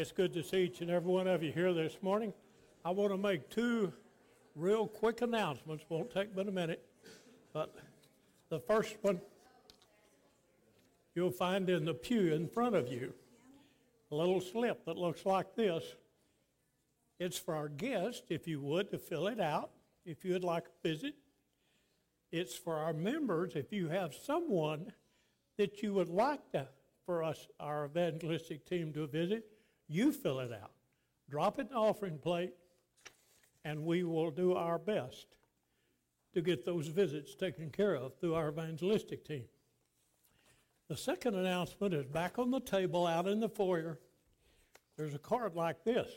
It's good to see each and every one of you here this morning. I want to make two real quick announcements. Won't take but a minute. But the first one you'll find in the pew in front of you a little slip that looks like this. It's for our guests, if you would, to fill it out if you would like a visit. It's for our members, if you have someone that you would like to, for us, our evangelistic team to visit, you fill it out. Drop it in the offering plate, and we will do our best to get those visits taken care of through our evangelistic team. The second announcement is back on the table out in the foyer. There's a card like this.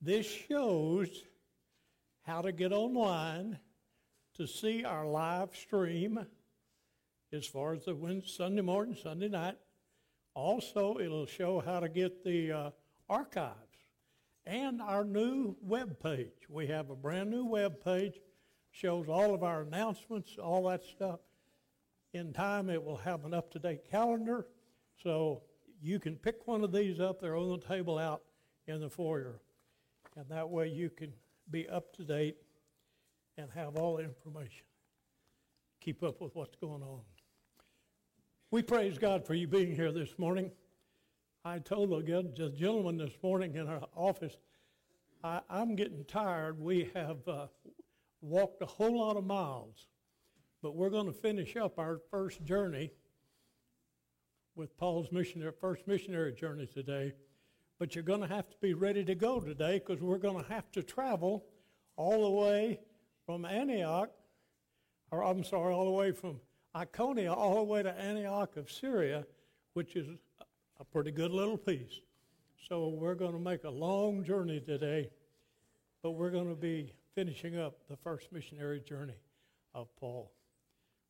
This shows how to get online to see our live stream as far as the Sunday morning, Sunday night. Also, it'll show how to get the uh, archives and our new web page. We have a brand new web page, shows all of our announcements, all that stuff. In time, it will have an up-to-date calendar, so you can pick one of these up. They're on the table out in the foyer, and that way you can be up to date and have all the information. Keep up with what's going on. We praise God for you being here this morning. I told the gentleman this morning in our office, I, am getting tired. We have uh, walked a whole lot of miles, but we're going to finish up our first journey with Paul's missionary, first missionary journey today. But you're going to have to be ready to go today because we're going to have to travel all the way from Antioch, or I'm sorry, all the way from Iconium all the way to Antioch of Syria, which is a pretty good little piece. So we're going to make a long journey today, but we're going to be finishing up the first missionary journey of Paul.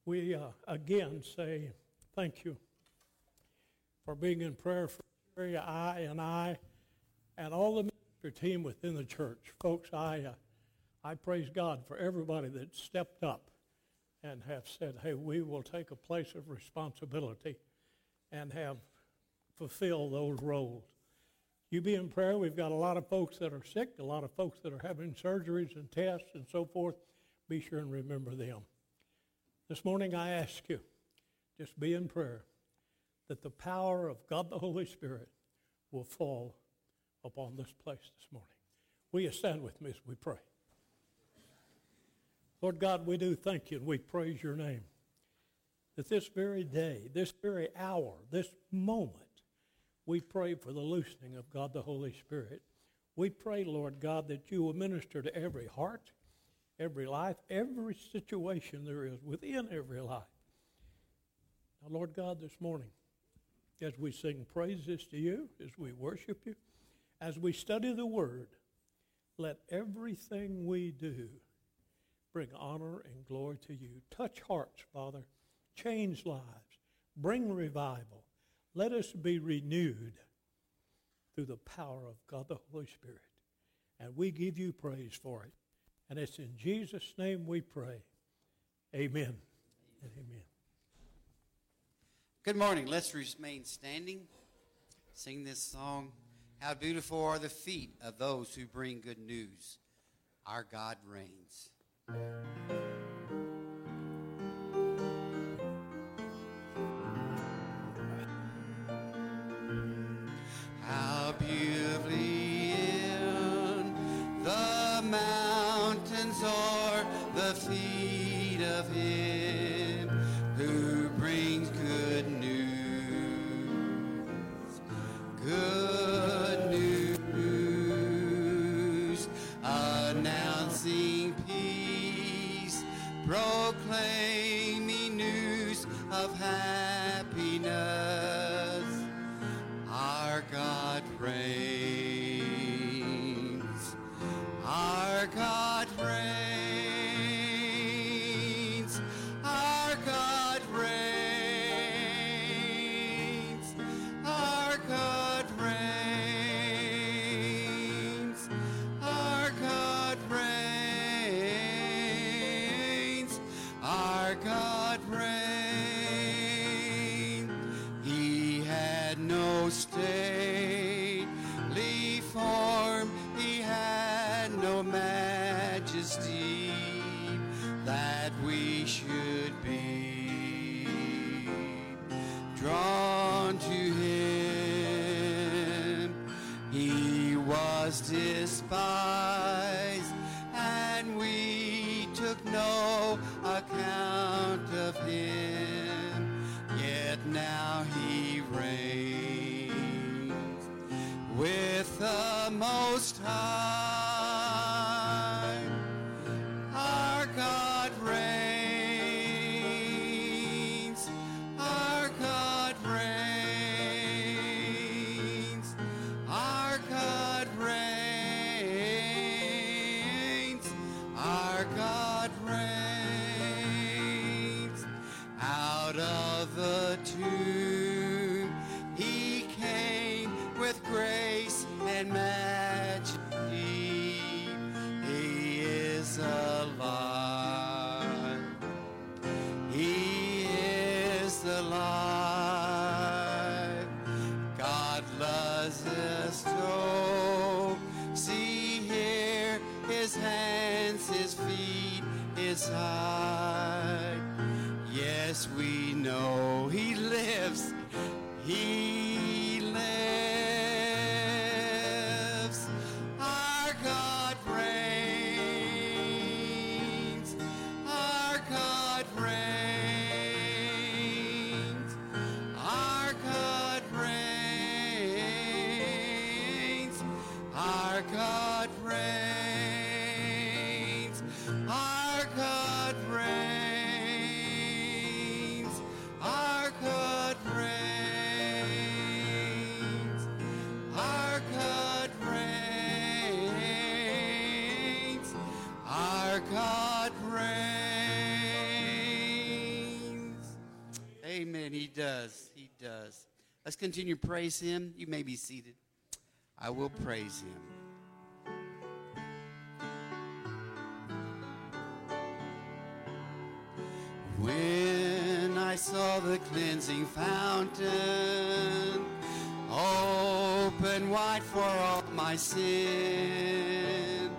We uh, again say thank you for being in prayer for Syria, I and I, and all the ministry team within the church. Folks, I, uh, I praise God for everybody that stepped up and have said, hey, we will take a place of responsibility and have fulfilled those roles. You be in prayer. We've got a lot of folks that are sick, a lot of folks that are having surgeries and tests and so forth. Be sure and remember them. This morning I ask you, just be in prayer that the power of God the Holy Spirit will fall upon this place this morning. Will you stand with me as we pray? Lord God, we do thank you and we praise your name. That this very day, this very hour, this moment, we pray for the loosening of God the Holy Spirit. We pray, Lord God, that you will minister to every heart, every life, every situation there is within every life. Now, Lord God, this morning, as we sing praises to you, as we worship you, as we study the Word, let everything we do bring honor and glory to you. Touch hearts, Father. Change lives. Bring revival. Let us be renewed through the power of God the Holy Spirit. And we give you praise for it. And it's in Jesus' name we pray. Amen. And amen. Good morning. Let's remain standing. Sing this song. How beautiful are the feet of those who bring good news. Our God reigns. How continue to praise him. You may be seated. I will praise him. When I saw the cleansing fountain open wide for all my sin,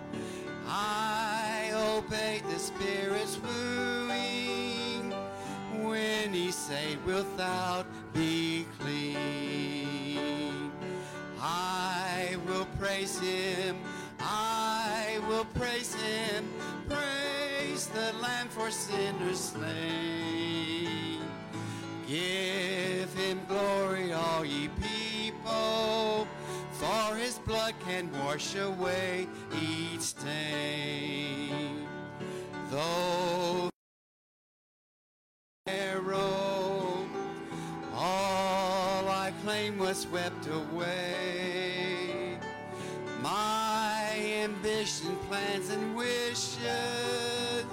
I obeyed the Spirit's wooing when He said, "Wilt thou will praise Him. I will praise Him. Praise the Lamb for sinners slain. Give him glory, all ye people, for his blood can wash away each stain. Though arrow, all I claim was swept away. And wishes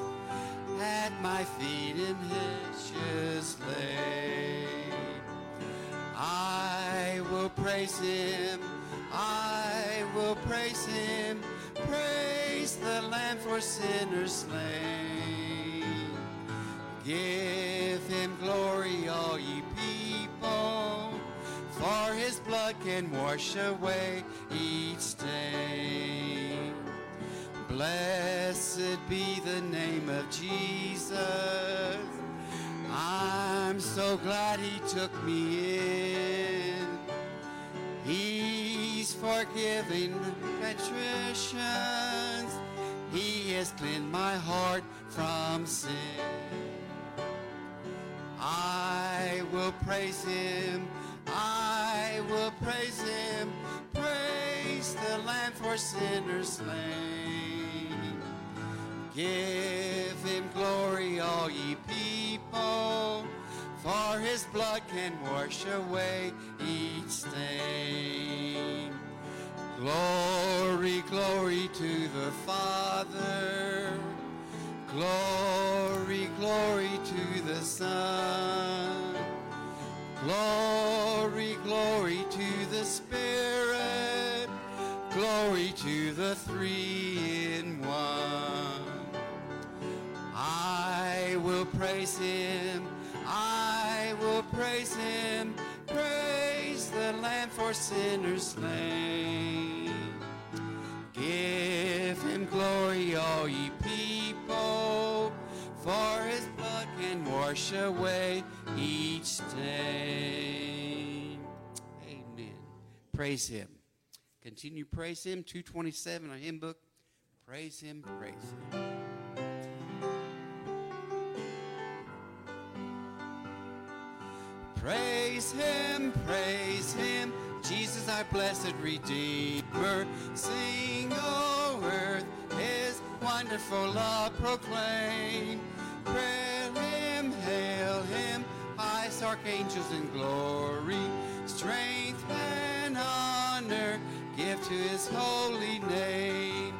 at my feet in hitches lay. I will praise him. I will praise him. Praise the Lamb for sinners slain. Give him glory, all ye people, for his blood can wash away each stain. Blessed be the name of Jesus. I'm so glad he took me in. He's forgiving patricians. He has cleansed my heart from sin. I will praise him. I will praise him. Praise the Lamb for sinners slain. Give him glory, all ye people, for his blood can wash away each stain. Glory, glory to the Father. Glory, glory to the Son. Glory, glory to the Spirit. Glory to the three in one. I will praise him. I will praise him. Praise the Lamb for sinners slain. Give him glory, all ye people, for his blood can wash away each stain. Amen. Praise him. Continue praise him. 227, a hymn book. Praise him, praise him. Praise him, praise him, Jesus our blessed Redeemer. Sing, O earth, his wonderful love proclaim. Praise him, hail him, highest archangels in glory. Strength and honor to his holy name.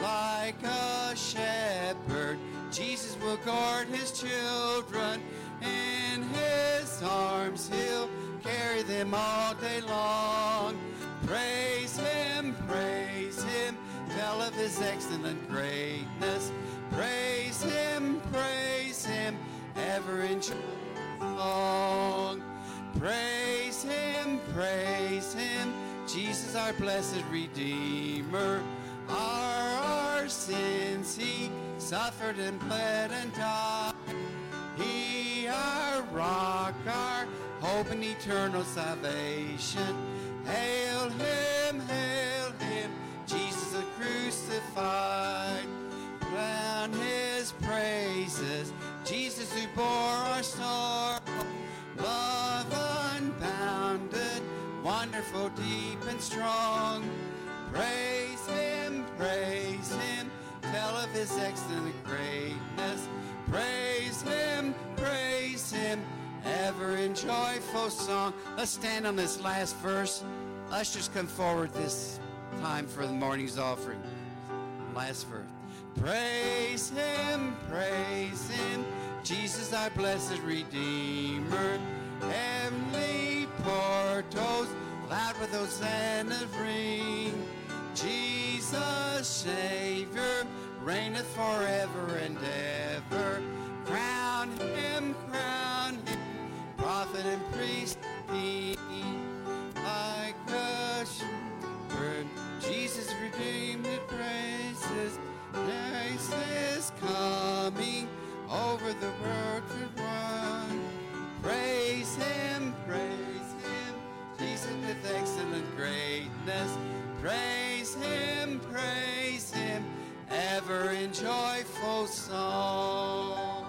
Like a shepherd, Jesus will guard his children. In his arms he'll carry them all day long. Praise him, praise him, tell of his excellent greatness. Praise him, praise him, ever in song. Praise him, praise him, Jesus our blessed Redeemer. Our, our sins he suffered and bled and died. He our rock, our hope and eternal salvation. Hail him, hail him, Jesus the crucified. Crown his praises, Jesus who bore our sorrow. Love wonderful, deep and strong. Praise him, praise him, tell of his excellent greatness. Praise him, praise him, ever in joyful song. Let's stand on this last verse. Let's just come forward this time for the morning's offering. Last verse. Praise him, praise him, Jesus our blessed Redeemer. Heavenly portals, loud with hosannas ring. Jesus, Savior, reigneth forever and ever. Crown him, crown him, prophet and priest, king. Like a shepherd, Jesus redeemed it praises. Christ is coming over the broken Praise him, praise him, ever in joyful song.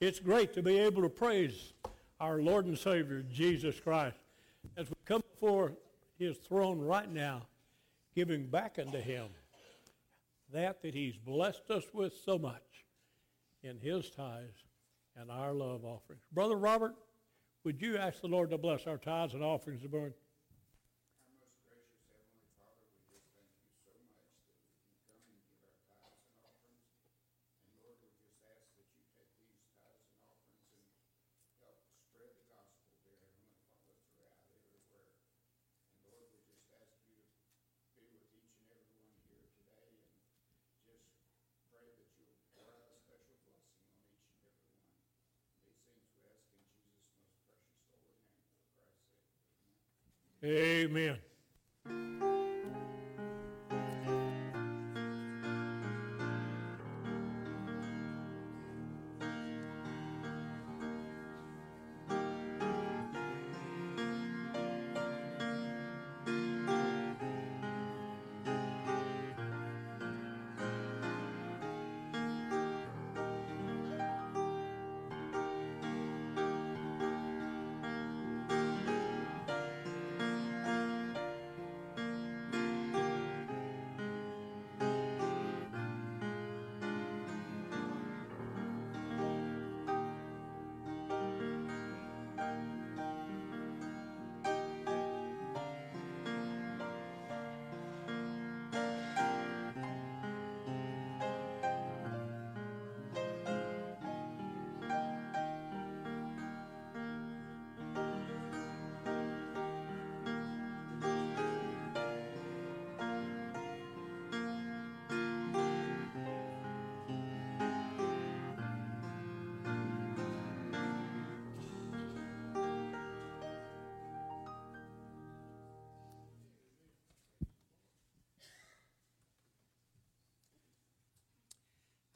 It's great to be able to praise our Lord and Savior, Jesus Christ, as we come before his throne right now, giving back unto him that that he's blessed us with so much in his tithes and our love offerings. Brother Robert, would you ask the Lord to bless our tithes and offerings to burn? Our most gracious Heavenly Father, we just thank you so much that we can come and give our tithes and offerings. And Lord, we just ask that you take these tithes and offerings and help spread the gospel, dear Heavenly Father, throughout everywhere. And Lord, we just ask you to be with each and every one here today and just pray that you'll pour out a special blessing on each and every one. These things we ask in Jesus' most precious holy name, for Christ's sake. Amen.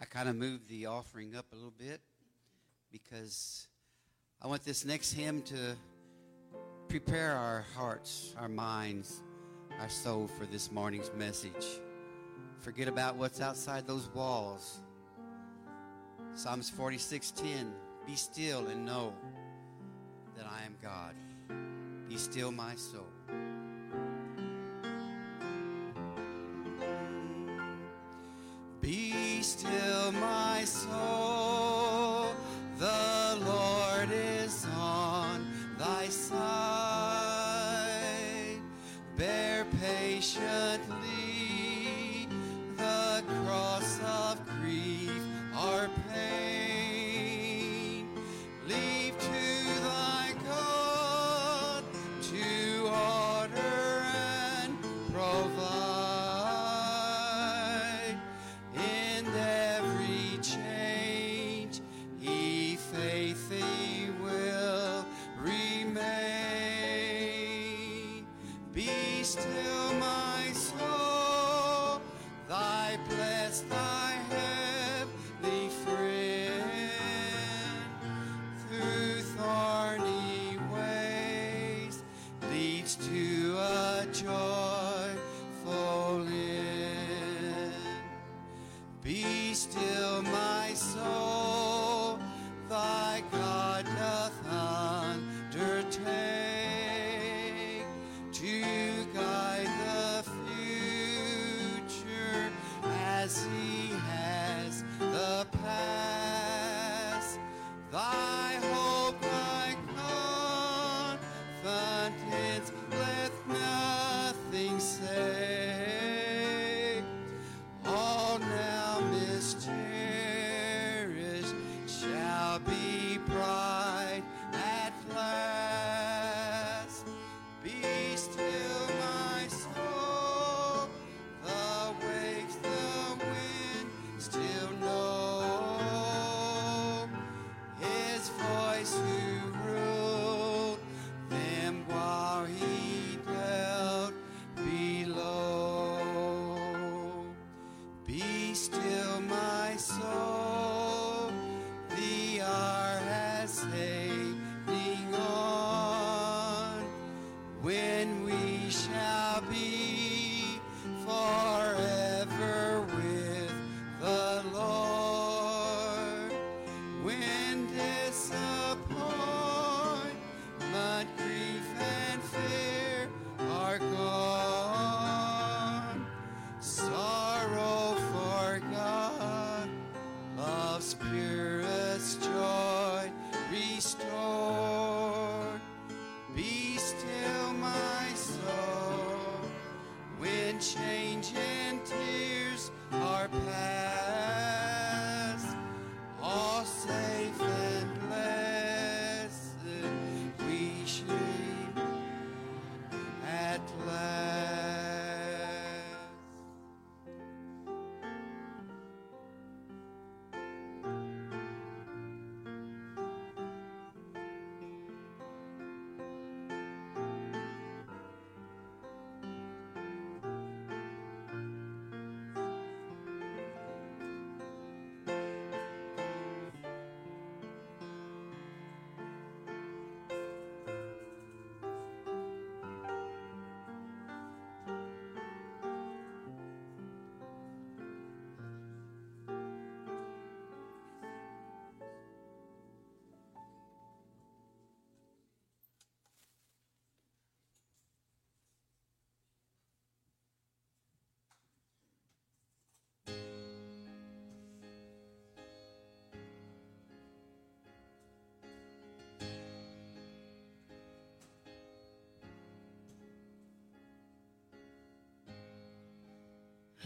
I kind of moved the offering up a little bit because I want this next hymn to prepare our hearts, our minds, our soul for this morning's message. Forget about what's outside those walls. Psalms 46:10 Be still and know that I am God. Be still my soul. my soul. still my soul, thy blessed.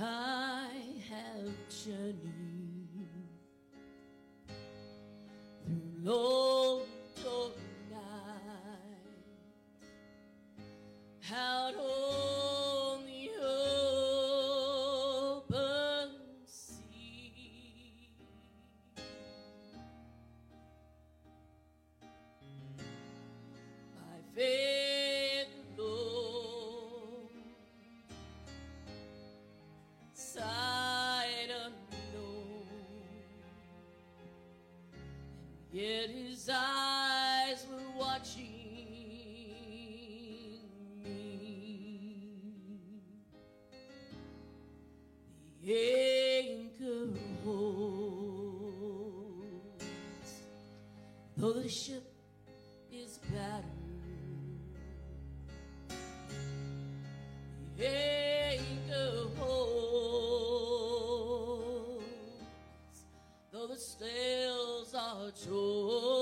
I have journeyed. 祝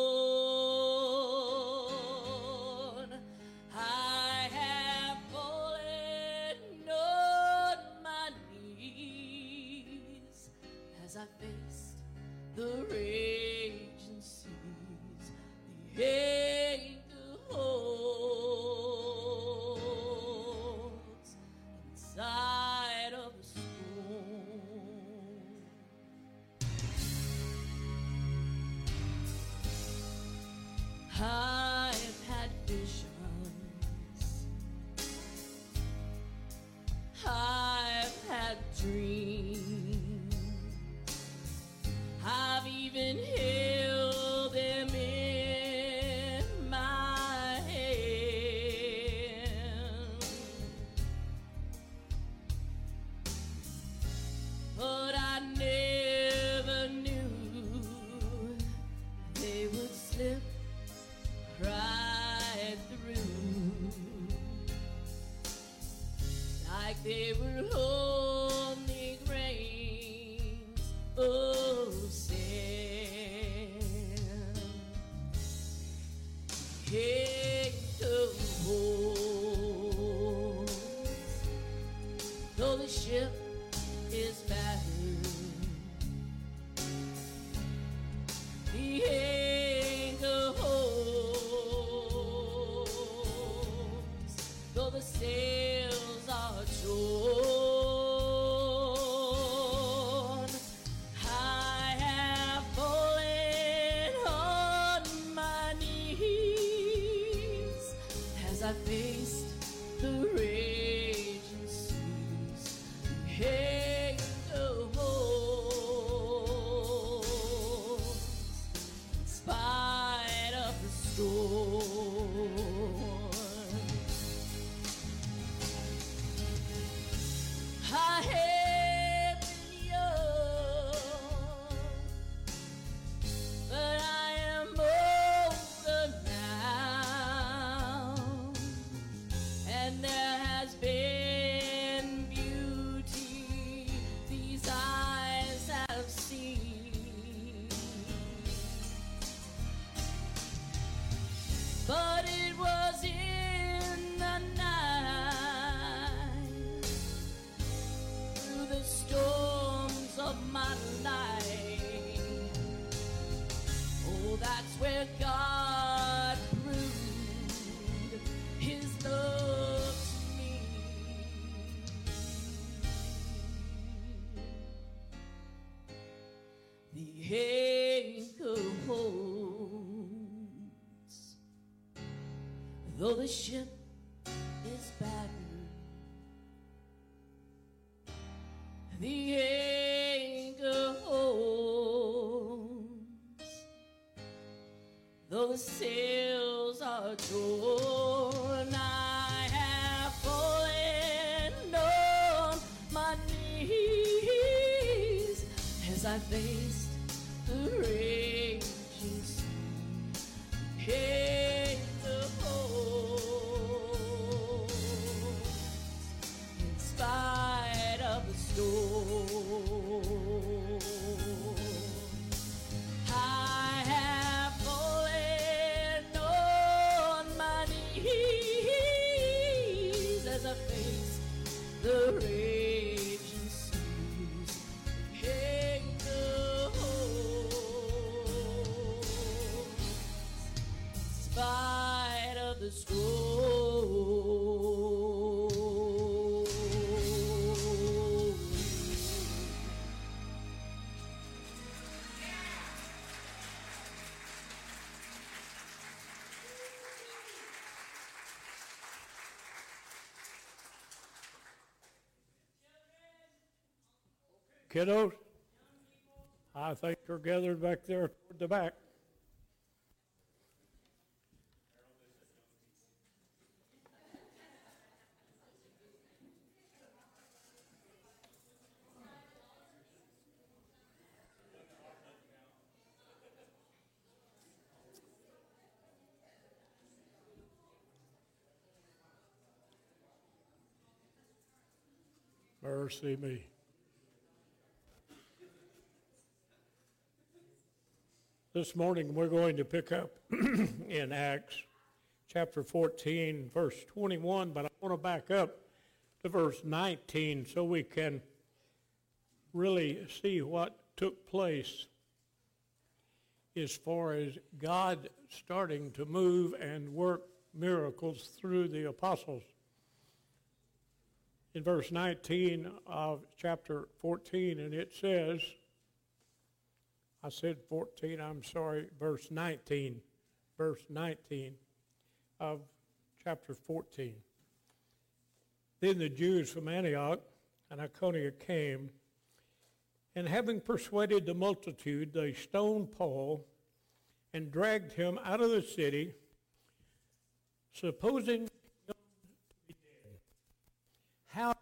of The Kiddos, I think you're gathered back there toward the back. Mercy me. This morning we're going to pick up in Acts chapter 14, verse 21, but I want to back up to verse 19 so we can really see what took place as far as God starting to move and work miracles through the apostles. In verse 19 of chapter 14, and it says, I said 14, I'm sorry, verse 19, verse 19 of chapter 14. Then the Jews from Antioch and Iconium came, and having persuaded the multitude, they stoned Paul and dragged him out of the city, supposing him to be dead. However,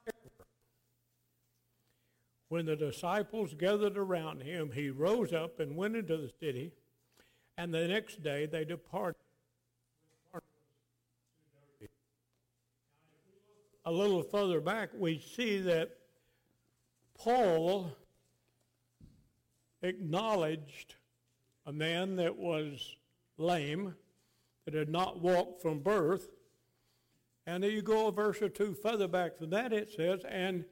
when the disciples gathered around him, he rose up and went into the city, and the next day they departed. A little further back, we see that Paul acknowledged a man that was lame, that had not walked from birth. And then you go a verse or two further back from that, it says, and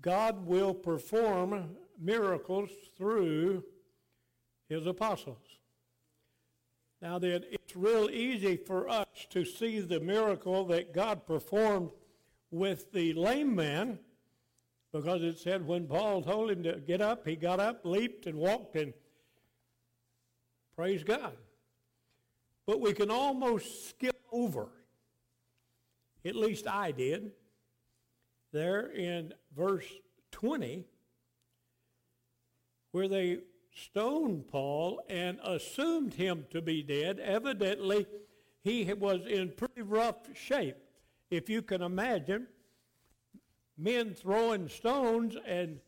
God will perform miracles through his apostles. Now, then, it's real easy for us to see the miracle that God performed with the lame man because it said when Paul told him to get up, he got up, leaped, and walked, and praise God. But we can almost skip over, at least I did, there in verse 20, where they stoned Paul and assumed him to be dead. Evidently, he was in pretty rough shape. If you can imagine, men throwing stones and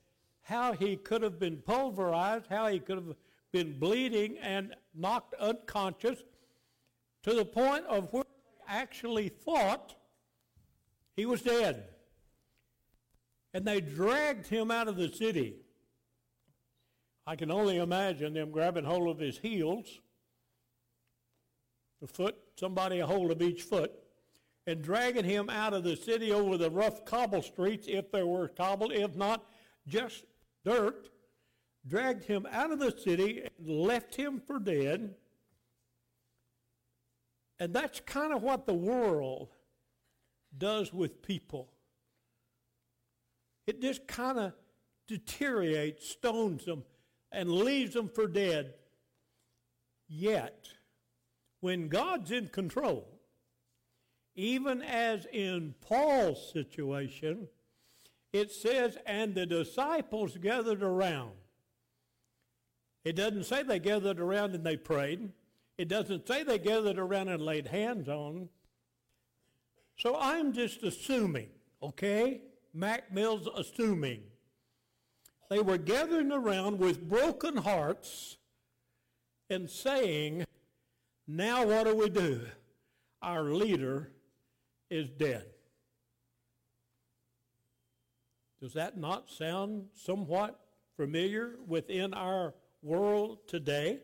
how he could have been pulverized, how he could have been bleeding and knocked unconscious to the point of where they actually thought he was dead. And they dragged him out of the city. I can only imagine them grabbing hold of his heels, the foot, somebody a hold of each foot, and dragging him out of the city over the rough cobble streets, if there were cobble, if not, just dirt, dragged him out of the city and left him for dead. And that's kind of what the world does with people. It just kind of deteriorates, stones them, and leaves them for dead. Yet, when God's in control, even as in Paul's situation, it says, and the disciples gathered around. It doesn't say they gathered around and they prayed. It doesn't say they gathered around and laid hands on. So I'm just assuming, okay? Mac Mills assuming. They were gathering around with broken hearts and saying, Now what do we do? Our leader is dead. Does that not sound somewhat familiar within our world today?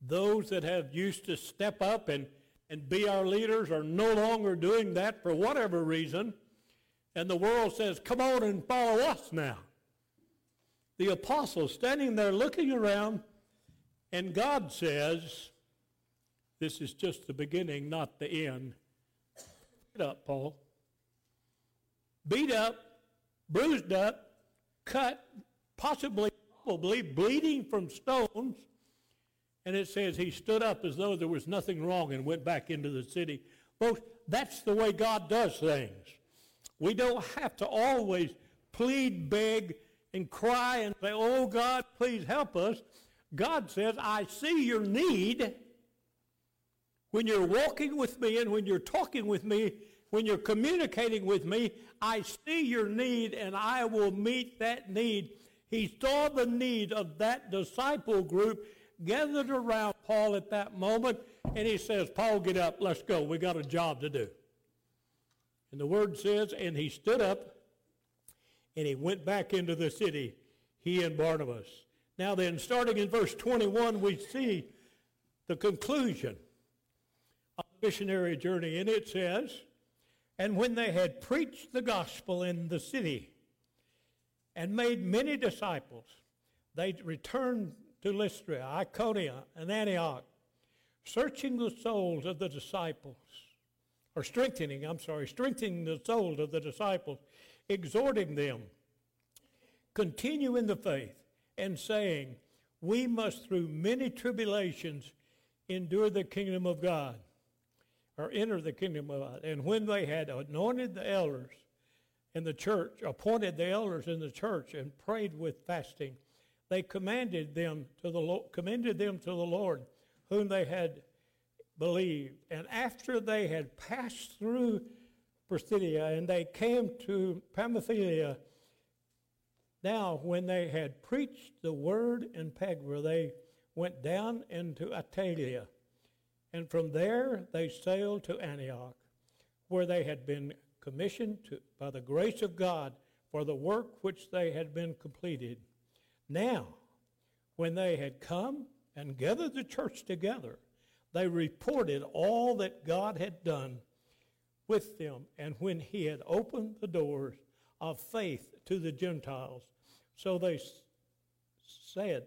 Those that have used to step up and, and be our leaders are no longer doing that for whatever reason. And the world says, come on and follow us now. The apostles standing there looking around, and God says, this is just the beginning, not the end. Beat up, Paul. Beat up, bruised up, cut, possibly, probably bleeding from stones. And it says he stood up as though there was nothing wrong and went back into the city. Folks, that's the way God does things. We don't have to always plead, beg, and cry and say, Oh God, please help us. God says, I see your need. When you're walking with me and when you're talking with me, when you're communicating with me, I see your need and I will meet that need. He saw the need of that disciple group gathered around Paul at that moment, and he says, Paul, get up, let's go. We got a job to do. And the word says, and he stood up and he went back into the city, he and Barnabas. Now, then, starting in verse 21, we see the conclusion of the missionary journey, and it says, And when they had preached the gospel in the city and made many disciples, they returned to Lystra, Iconium, and Antioch, searching the souls of the disciples, or strengthening, I'm sorry, strengthening the souls of the disciples, exhorting them, continue in the faith, and saying, We must through many tribulations endure the kingdom of God, or enter the kingdom of God. And when they had anointed the elders in the church, appointed the elders in the church, and prayed with fasting, they commanded them to the Lord, commended them to the Lord, whom they had believed. And after they had passed through Pisidia and they came to Pamphylia, now when they had preached the word in Perga, they went down into Attalia. And from there they sailed to Antioch, where they had been commissioned to, by the grace of God for the work which they had been completed. Now, when they had come and gathered the church together, they reported all that God had done with them, and when he had opened the doors of faith to the Gentiles. So they said,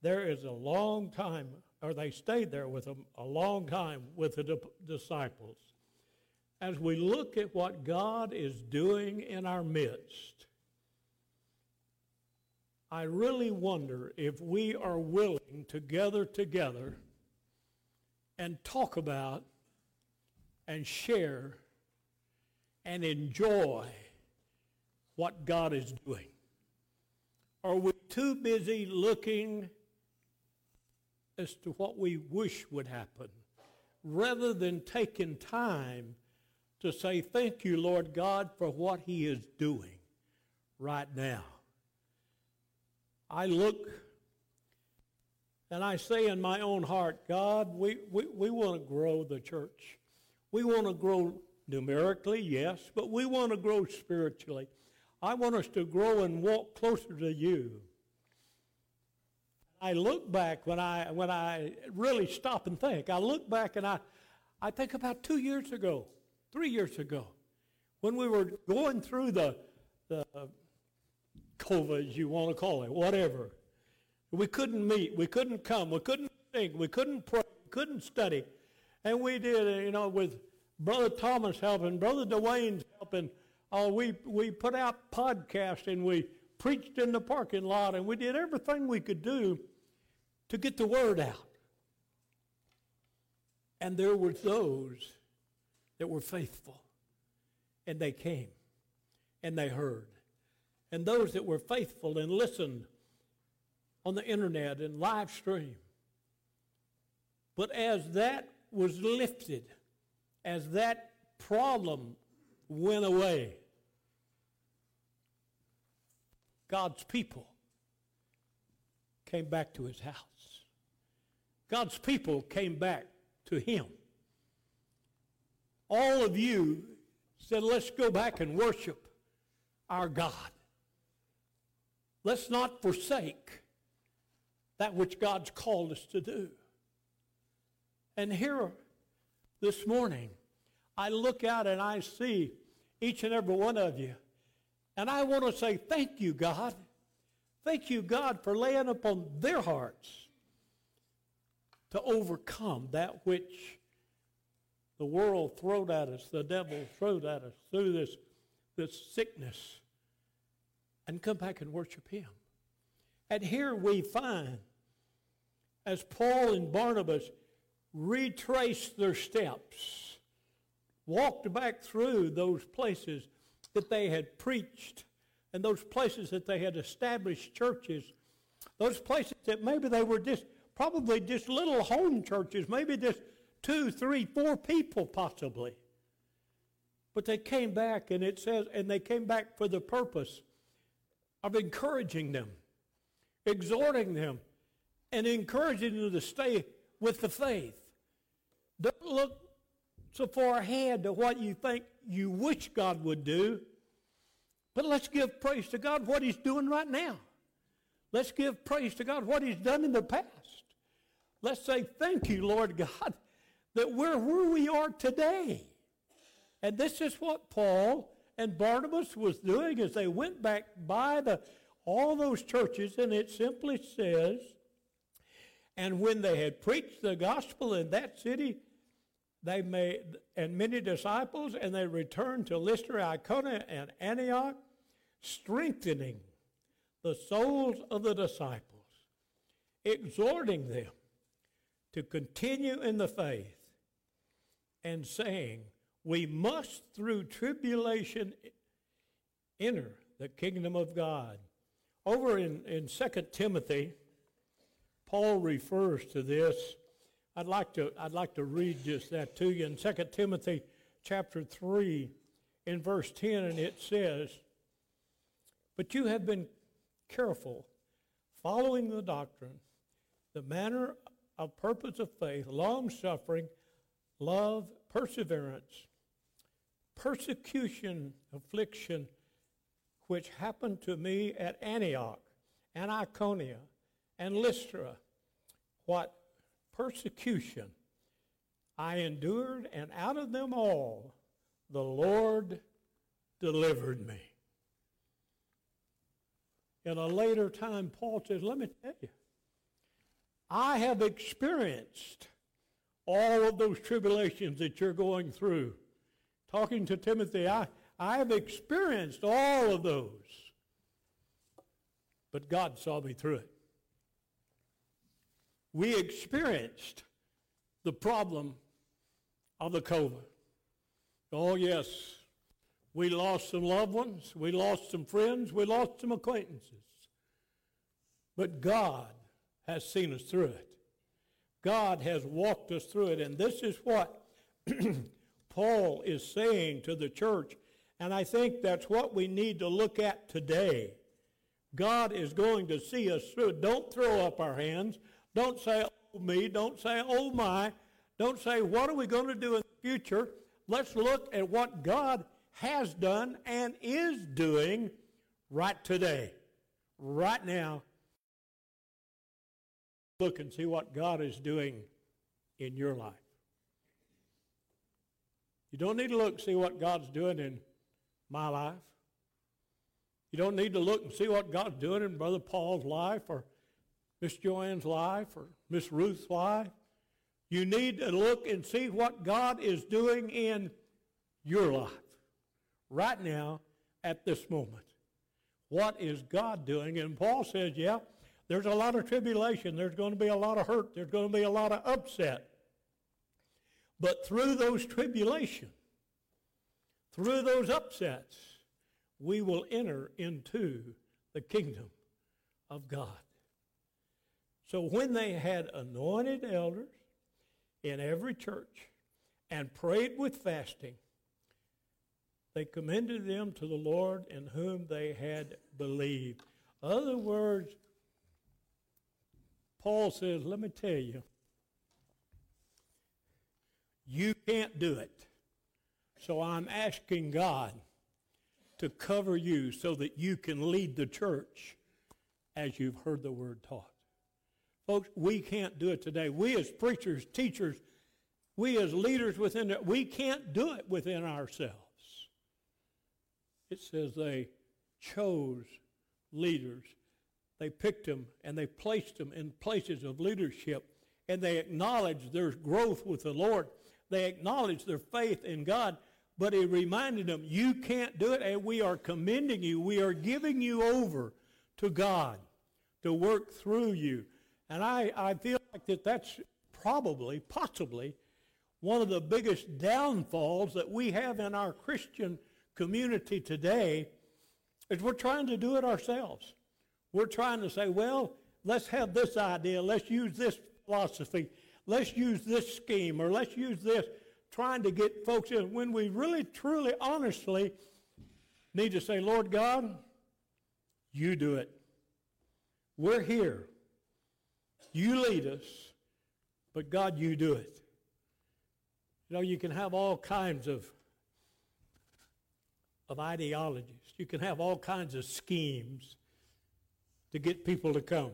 There is a long time, or they stayed there with them a long time with the di- disciples. As we look at what God is doing in our midst, I really wonder if we are willing to gather together and talk about and share and enjoy what God is doing. Are we too busy looking as to what we wish would happen rather than taking time to say, Thank you, Lord God, for what He is doing right now? I look and I say in my own heart, God, we, we, we want to grow the church. We want to grow numerically, yes, but we want to grow spiritually. I want us to grow and walk closer to you. I look back when I when I really stop and think. I look back and I I think about two years ago, three years ago, when we were going through the the COVID, you want to call it, whatever. We couldn't meet, we couldn't come, we couldn't think, we couldn't pray, couldn't study. And we did, uh, you know, with Brother Thomas helping, Brother Dwayne's helping. Uh, we, we put out podcasts and we preached in the parking lot and we did everything we could do to get the word out. And there were those that were faithful and they came and they heard. And those that were faithful and listened on the internet and live stream. But as that was lifted, as that problem went away, God's people came back to his house. God's people came back to him. All of you said, let's go back and worship our God. Let's not forsake that which God's called us to do. And here this morning, I look out and I see each and every one of you. And I want to say thank you, God. Thank you, God, for laying upon their hearts to overcome that which the world throwed at us, the devil throwed at us through this, this sickness, and come back and worship him. And here we find, as Paul and Barnabas retraced their steps, walked back through those places that they had preached and those places that they had established churches, those places that maybe they were just probably just little home churches, maybe just two, three, four people possibly. But they came back, and it says, and they came back for the purpose of encouraging them, exhorting them, and encouraging them to stay with the faith. Don't look so far ahead to what you think you wish God would do, But let's give praise to God what He's doing right now. Let's give praise to God what He's done in the past. Let's say, Thank you, Lord God, that we're where we are today. And this is what Paul and Barnabas was doing as they went back by the all those churches, and it simply says, and when they had preached the gospel in that city, they made and many disciples, and they returned to Lystra, Iconium, and Antioch, strengthening the souls of the disciples, exhorting them to continue in the faith, and saying, We must through tribulation enter the kingdom of God. Over in, in 2 Timothy, Paul refers to this. I'd like to, I'd like to read just that to you in 2 Timothy chapter 3 in verse 10, and it says, But you have been careful, following the doctrine, the manner of purpose of faith, long suffering, love, perseverance, persecution, affliction, which happened to me at Antioch and Iconia and Lystra, what persecution I endured, and out of them all the Lord delivered me. In a later time, Paul says, Let me tell you, I have experienced all of those tribulations that you're going through. Talking to Timothy, I, I have experienced all of those. But God saw me through it. We experienced the problem of the COVID. Oh, yes, we lost some loved ones, we lost some friends, we lost some acquaintances. But God has seen us through it. God has walked us through it. And this is what Paul is saying to the church. And I think that's what we need to look at today. God is going to see us through. Don't throw up our hands. Don't say, oh me. Don't say, oh my. Don't say, what are we going to do in the future? Let's look at what God has done and is doing right today, right now. Look and see what God is doing in your life. You don't need to look and see what God's doing in my life. You don't need to look and see what God's doing in Brother Paul's life or Miss Joanne's life or Miss Ruth's life. You need to look and see what God is doing in your life right now at this moment. What is God doing? And Paul says, yeah, there's a lot of tribulation. There's going to be a lot of hurt. There's going to be a lot of upset. But through those tribulations, through those upsets, we will enter into the kingdom of God. So when they had anointed elders in every church and prayed with fasting, they commended them to the Lord in whom they had believed. Other words, Paul says, let me tell you, you can't do it. So I'm asking God to cover you so that you can lead the church as you've heard the word taught. Folks, we can't do it today. We as preachers, teachers, we as leaders within it, we can't do it within ourselves. It says they chose leaders. They picked them and they placed them in places of leadership and they acknowledged their growth with the Lord. They acknowledged their faith in God, but he reminded them, you can't do it and we are commending you. We are giving you over to God to work through you. And I, I feel like that that's probably, possibly, one of the biggest downfalls that we have in our Christian community today is we're trying to do it ourselves. We're trying to say, well, let's have this idea, let's use this philosophy, let's use this scheme, or let's use this, trying to get folks in when we really, truly, honestly need to say, Lord God, you do it. We're here. You lead us, but God, you do it. You know, you can have all kinds of of ideologies. You can have all kinds of schemes to get people to come.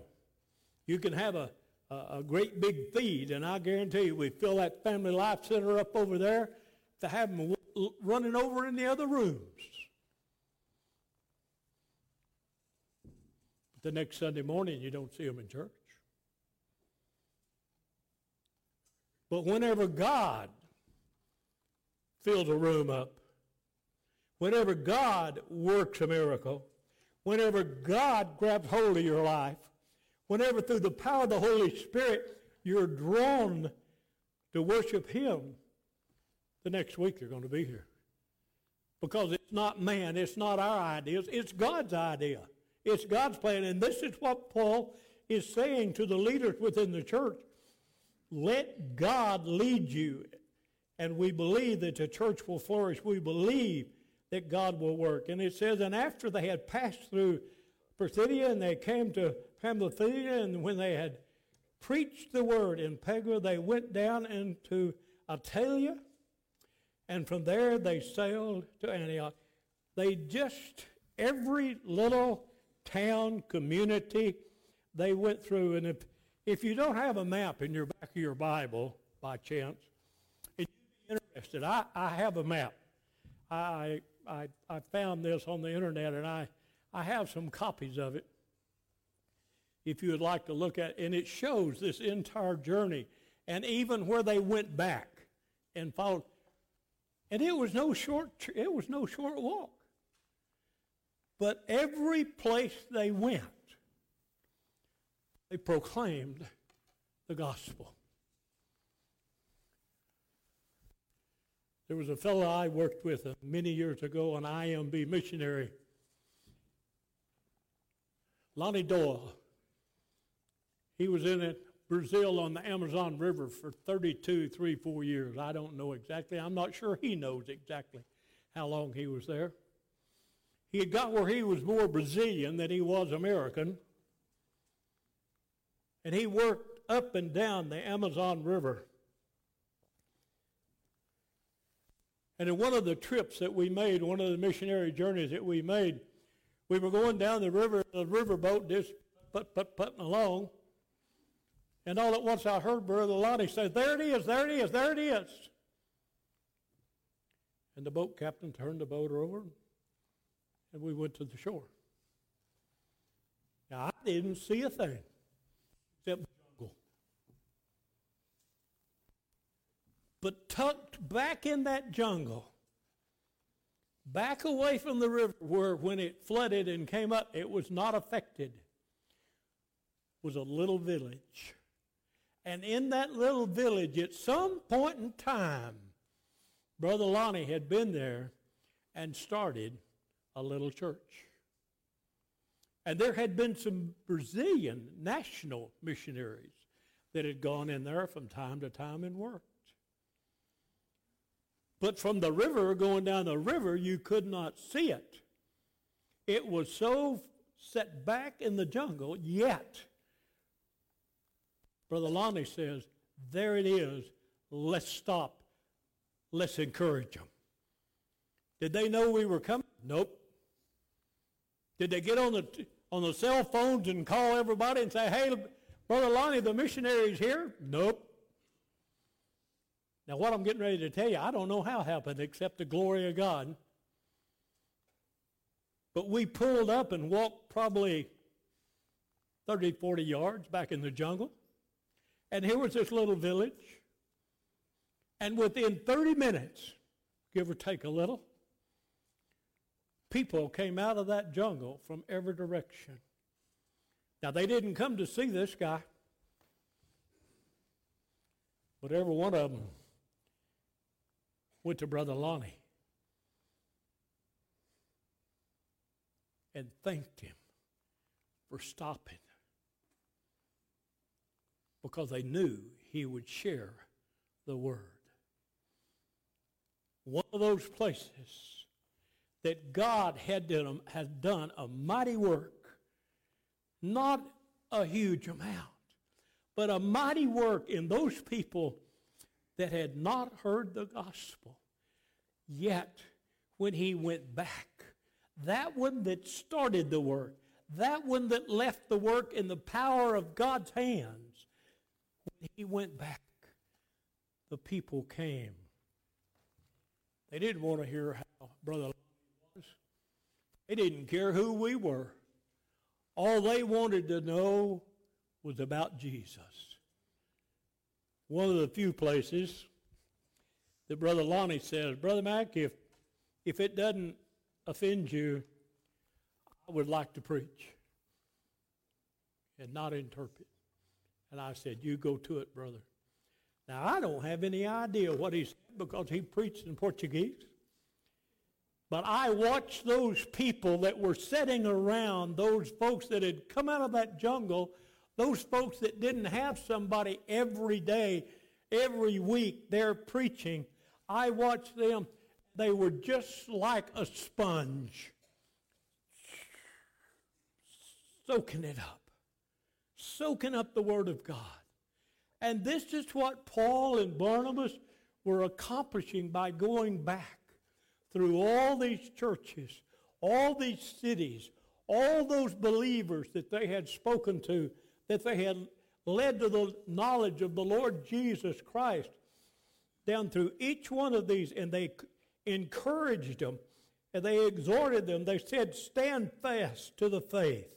You can have a, a, a great big feed, and I guarantee you, we fill that family life center up over there to have them running over in the other rooms. But the next Sunday morning, you don't see them in church. But whenever God fills a room up, whenever God works a miracle, whenever God grabs hold of your life, whenever through the power of the Holy Spirit you're drawn to worship Him, the next week you're going to be here. Because it's not man, it's not our ideas, it's God's idea. It's God's plan. And this is what Paul is saying to the leaders within the church. Let God lead you. And we believe that the church will flourish. We believe that God will work. And it says, and after they had passed through Pisidia and they came to Pamphylia, and when they had preached the word in Perga, they went down into Attalia, and from there they sailed to Antioch. They just, every little town, community they went through, and if, if you don't have a map in your back of your Bible by chance, and you'd be interested, I, I have a map. I, I, I found this on the internet, and I, I have some copies of it if you would like to look at and it shows this entire journey and even where they went back and followed and it was no short it was no short walk but every place they went they proclaimed the gospel there was a fellow i worked with uh, many years ago an imb missionary lonnie doyle he was in it, Brazil on the Amazon River for 32, three, four years. I don't know exactly. I'm not sure he knows exactly how long he was there. He had got where he was more Brazilian than he was American. And he worked up and down the Amazon River. And in one of the trips that we made, one of the missionary journeys that we made, we were going down the river, the riverboat just put, put, putting along. And all at once I heard Brother Lonnie say, There it is, there it is, there it is. And the boat captain turned the boat over and we went to the shore. Now, I didn't see a thing jungle. But tucked back in that jungle, back away from the river, where when it flooded and came up, it was not affected, was a little village. And in that little village, at some point in time, Brother Lonnie had been there and started a little church. And there had been some Brazilian national missionaries that had gone in there from time to time and worked. But from the river, going down the river, you could not see it. It was so set back in the jungle, yet Brother Lonnie says, there it is. Let's stop. Let's encourage them. Did they know we were coming? Nope. Did they get on the, on the cell phones and call everybody and say, hey, Brother Lonnie, the missionary's here? Nope. Now, what I'm getting ready to tell you, I don't know how it happened except the glory of God. But we pulled up and walked probably 30, 40 yards back in the jungle. And here was this little village. And within 30 minutes, give or take a little, people came out of that jungle from every direction. Now, they didn't come to see this guy, but every one of them went to Brother Lonnie and thanked him for stopping because they knew he would share the word. One of those places that God had done, had done a mighty work, not a huge amount, but a mighty work in those people that had not heard the gospel. Yet, when he went back. That one that started the work, that one that left the work in the power of God's hands, when he went back, the people came. They didn't want to hear how Brother. They didn't care who we were. All they wanted to know was about Jesus. One of the few places that Brother Lonnie says, Brother Mac, if, if it doesn't offend you, I would like to preach and not interpret. And I said, You go to it, brother. Now, I don't have any idea what he said because he preached in Portuguese. But I watched those people that were sitting around, those folks that had come out of that jungle, those folks that didn't have somebody every day, every week there preaching. I watched them. They were just like a sponge, soaking it up, soaking up the Word of God. And this is what Paul and Barnabas were accomplishing by going back through all these churches, all these cities, all those believers that they had spoken to, that they had led to the knowledge of the Lord Jesus Christ, down through each one of these, and they encouraged them and they exhorted them. They said, Stand fast to the faith.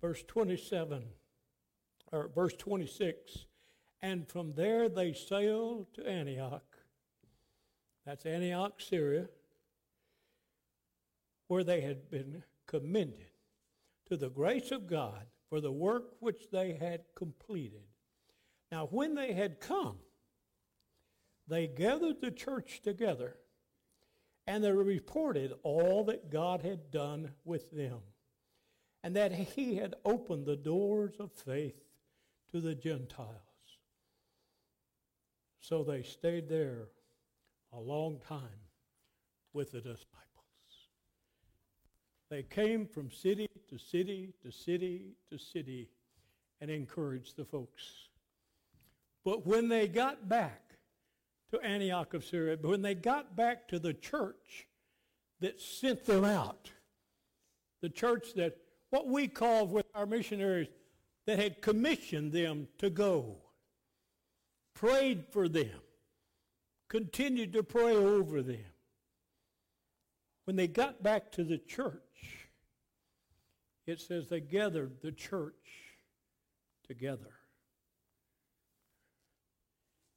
Verse 27, or verse 26. And from there they sailed to Antioch. That's Antioch, Syria, where they had been commended to the grace of God for the work which they had completed. Now, when they had come, they gathered the church together and they reported all that God had done with them and that he had opened the doors of faith to the Gentiles. So they stayed there a long time with the disciples. They came from city to city to city to city and encouraged the folks. But when they got back to Antioch of Syria, but when they got back to the church that sent them out, the church that what we call with our missionaries that had commissioned them to go, prayed for them, continued to pray over them. When they got back to the church, it says they gathered the church together.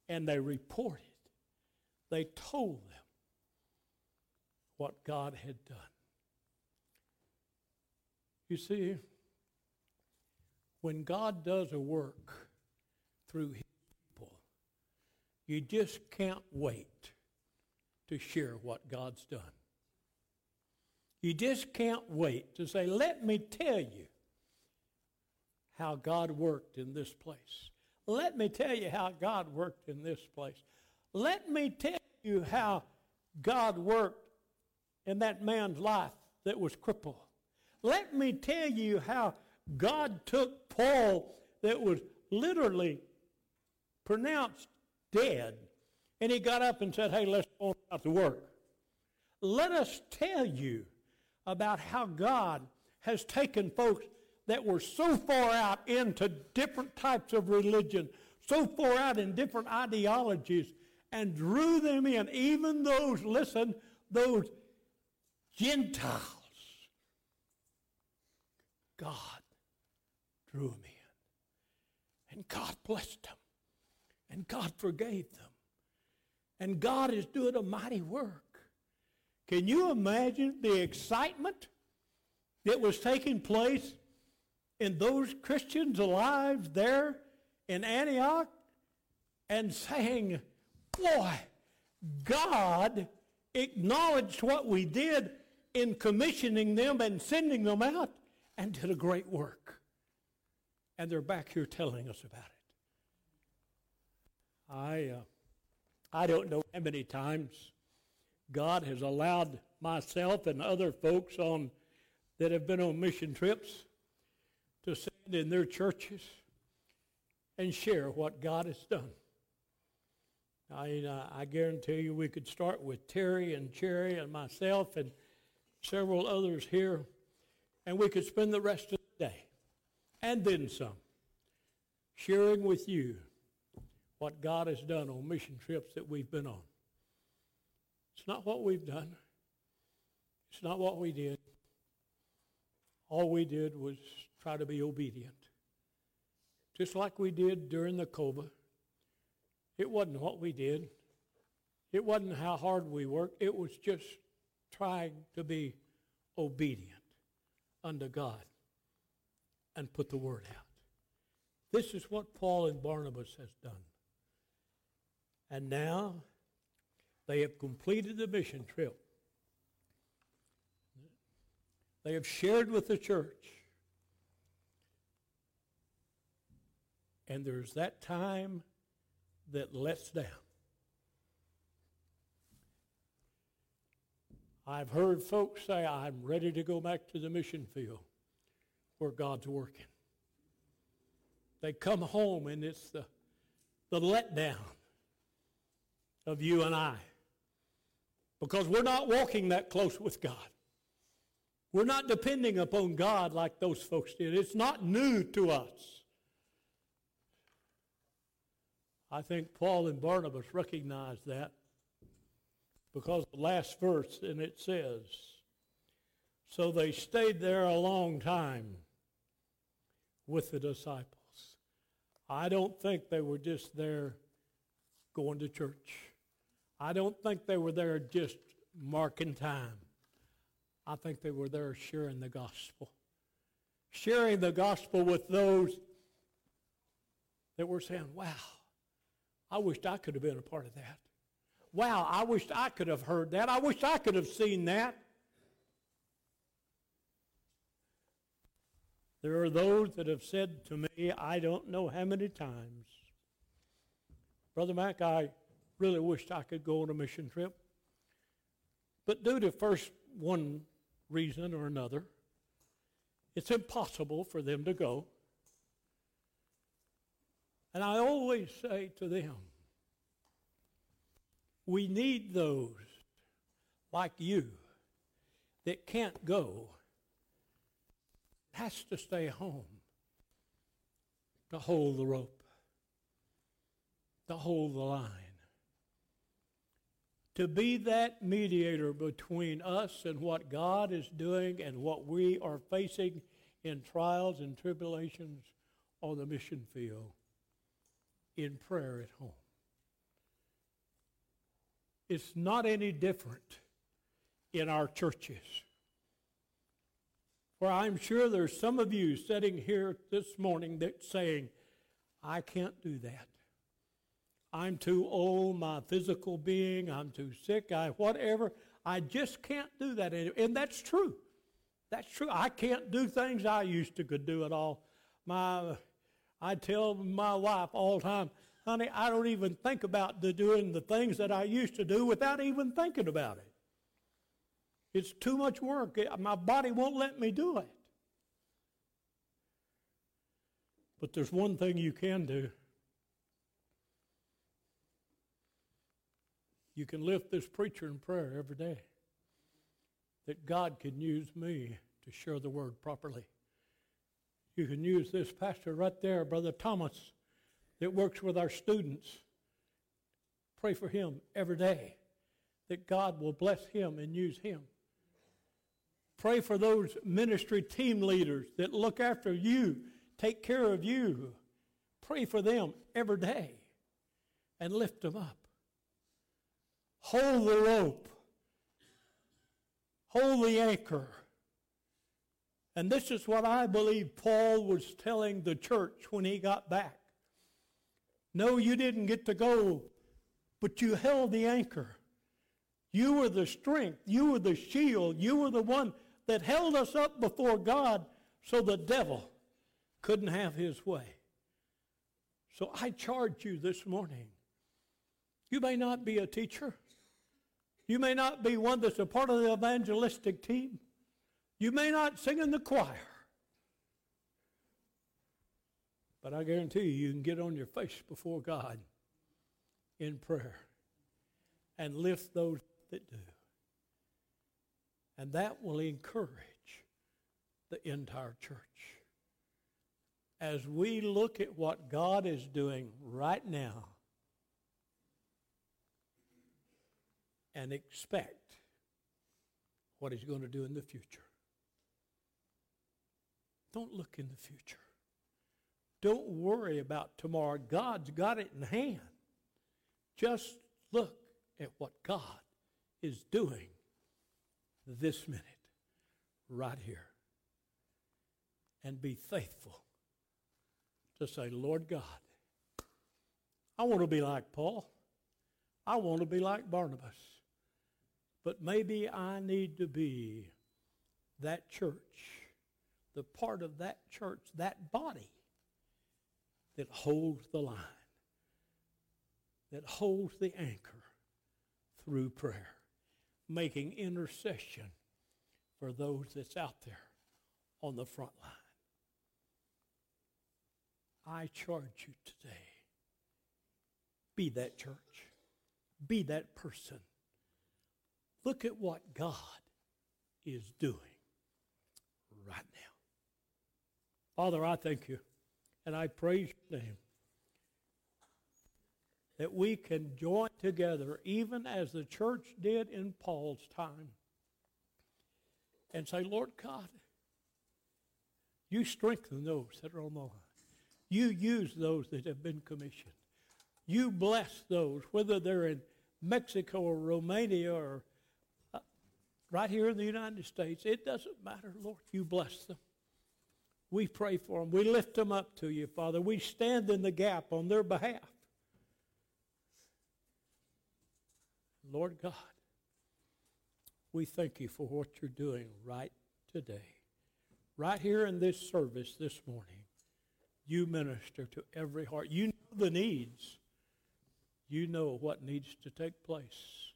And they reported, they told them what God had done. You see, when God does a work through his you just can't wait to share what God's done. You just can't wait to say, let me tell you how God worked in this place. Let me tell you how God worked in this place. Let me tell you how God worked in that man's life that was crippled. Let me tell you how God took Paul, that was literally pronounced dead, and he got up and said, Hey, let's go out to work. Let us tell you about how God has taken folks that were so far out into different types of religion, so far out in different ideologies, and drew them in, even those, listen, those Gentiles God drew them in. And God blessed them. And God forgave them. And God is doing a mighty work. Can you imagine the excitement that was taking place in those Christians' lives there in Antioch and saying, Boy, God acknowledged what we did in commissioning them and sending them out and did a great work. And they're back here telling us about it. I, uh, I don't know how many times God has allowed myself and other folks on that have been on mission trips to sit in their churches and share what God has done. I, uh, I guarantee you we could start with Terry and Cherry and myself and several others here, and we could spend the rest of the day and then some sharing with you what God has done on mission trips that we've been on. It's not what we've done. It's not what we did. All we did was try to be obedient. Just like we did during the COVID. It wasn't what we did. It wasn't how hard we worked. It was just trying to be obedient unto God and put the word out. This is what Paul and Barnabas has done. And now they have completed the mission trip. They have shared with the church. And there's that time that lets down. I've heard folks say, I'm ready to go back to the mission field where God's working. They come home and it's the, the letdown of you and I because we're not walking that close with God. We're not depending upon God like those folks did. It's not new to us. I think Paul and Barnabas recognized that because the last verse, and it says, So they stayed there a long time with the disciples. I don't think they were just there going to church. I don't think they were there just marking time. I think they were there sharing the gospel. Sharing the gospel with those that were saying, wow, I wished I could have been a part of that. Wow, I wished I could have heard that. I wish I could have seen that. There are those that have said to me, I don't know how many times, Brother Mac, I really wished I could go on a mission trip. But due to first one reason or another, it's impossible for them to go. And I always say to them, we need those like you that can't go, has to stay home to hold the rope, to hold the line, to be that mediator between us and what God is doing and what we are facing in trials and tribulations on the mission field in prayer at home. It's not any different in our churches. For I'm sure there's some of you sitting here this morning that's saying, I can't do that. I'm too old, my physical being, I'm too sick, I whatever. I just can't do that. anymore. And that's true. That's true. I can't do things I used to could do at all. My I tell my wife all the time, honey, I don't even think about the doing the things that I used to do without even thinking about it. It's too much work. My body won't let me do it. But there's one thing you can do. You can lift this preacher in prayer every day that God can use me to share the word properly. You can use this pastor right there, Brother Thomas, that works with our students. Pray for him every day that God will bless him and use him. Pray for those ministry team leaders that look after you, take care of you. Pray for them every day and lift them up. Hold the rope. Hold the anchor. And this is what I believe Paul was telling the church when he got back. No, you didn't get to go, but you held the anchor. You were the strength. You were the shield. You were the one that held us up before God so the devil couldn't have his way. So I charge you this morning. You may not be a teacher. You may not be one that's a part of the evangelistic team. You may not sing in the choir. But I guarantee you, you can get on your face before God in prayer and lift those that do. And that will encourage the entire church. As we look at what God is doing right now and expect what He's going to do in the future. Don't look in the future. Don't worry about tomorrow. God's got it in hand. Just look at what God is doing this minute, right here. And be faithful to say, Lord God, I want to be like Paul. I want to be like Barnabas. But maybe I need to be that church, the part of that church, that body that holds the line, that holds the anchor through prayer, making intercession for those that's out there on the front line. I charge you today be that church, be that person. Look at what God is doing right now. Father, I thank you and I praise your name that we can join together, even as the church did in Paul's time, and say, Lord God, you strengthen those that are on the line. You use those that have been commissioned. You bless those, whether they're in Mexico or Romania or right here in the United States. It doesn't matter, Lord. You bless them. We pray for them. We lift them up to you, Father. We stand in the gap on their behalf. Lord God, we thank you for what you're doing right today. Right here in this service this morning, you minister to every heart. You know the needs. You know what needs to take place.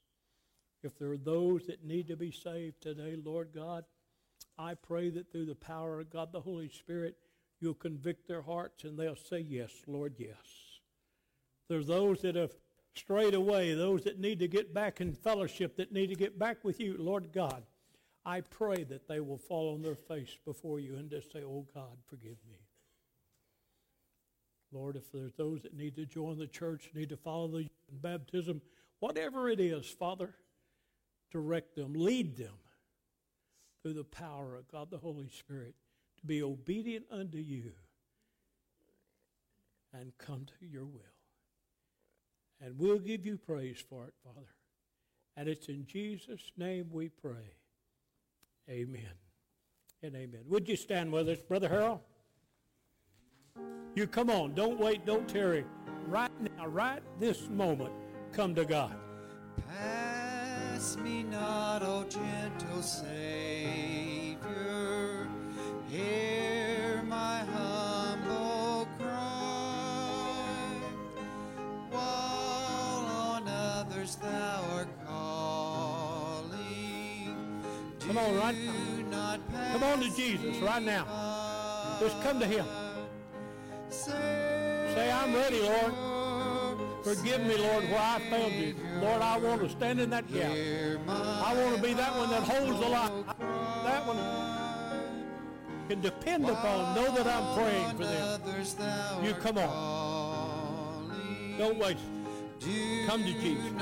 If there are those that need to be saved today, Lord God, I pray that through the power of God the Holy Spirit, you'll convict their hearts and they'll say, Yes, Lord, yes. There's those that have strayed away, those that need to get back in fellowship, that need to get back with you, Lord God. I pray that they will fall on their face before you and just say, Oh God, forgive me. Lord, if there's those that need to join the church, need to follow the baptism, whatever it is, Father, direct them, lead them through the power of God the Holy Spirit to be obedient unto you and come to your will. And we'll give you praise for it, Father. And it's in Jesus' name we pray. Amen and amen. Would you stand with us, Brother Harold? You come on. Don't wait. Don't tarry. Right now, right this moment, come to God. Me not, O gentle Savior. Hear my humble cry. While on others thou art calling. Come on, right now. not pass Come on to Jesus right now. Just come to Him. Say, I'm ready, Lord. Forgive me, Lord, where I failed you. Lord, I want to stand in that gap. I want to be that one that holds the line. That one can depend upon, know that I'm praying for them. You come on. Don't waste. it. Come to Jesus.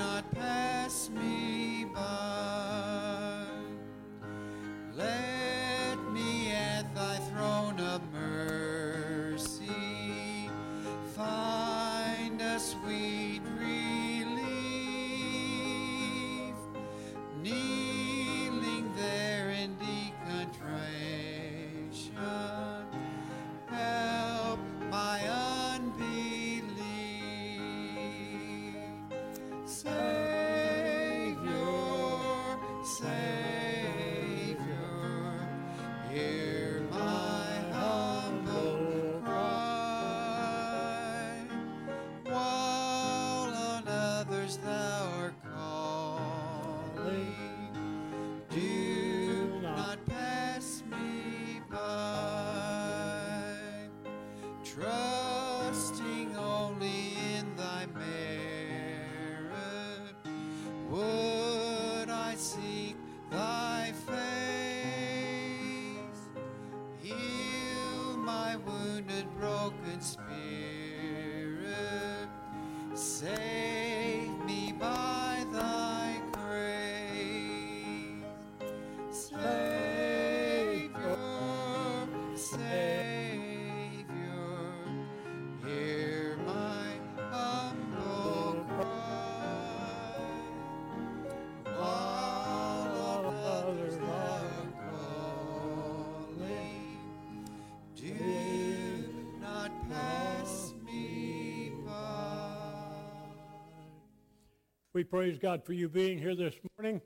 We praise God for you being here this morning.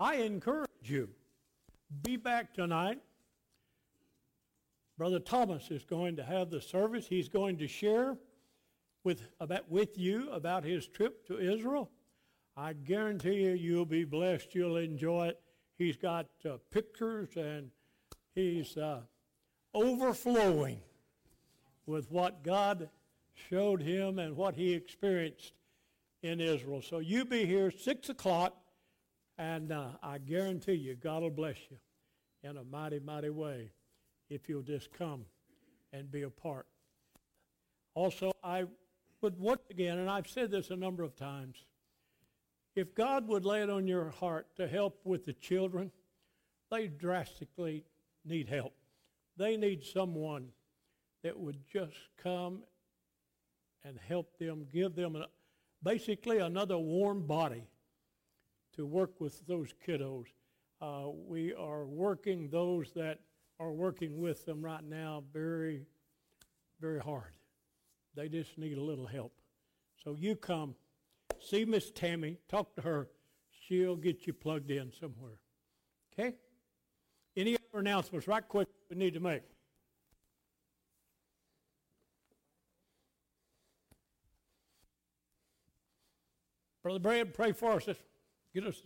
I encourage you, be back tonight. Brother Thomas is going to have the service. He's going to share with, about, with you about his trip to Israel. I guarantee you, you'll be blessed. You'll enjoy it. He's got uh, pictures and he's uh, overflowing with what God showed him and what he experienced in Israel. So you be here 6 o'clock, and uh, I guarantee you, God will bless you in a mighty, mighty way if you'll just come and be a part. Also, I would once again, and I've said this a number of times, if God would lay it on your heart to help with the children, they drastically need help. They need someone that would just come and help them, give them a, basically another warm body to work with those kiddos. Uh, we are working those that are working with them right now very, very hard. They just need a little help. So you come, see Miss Tammy, talk to her. She'll get you plugged in somewhere. Okay? Any other announcements, right quick, we need to make? Brother Brad, pray for us. Get us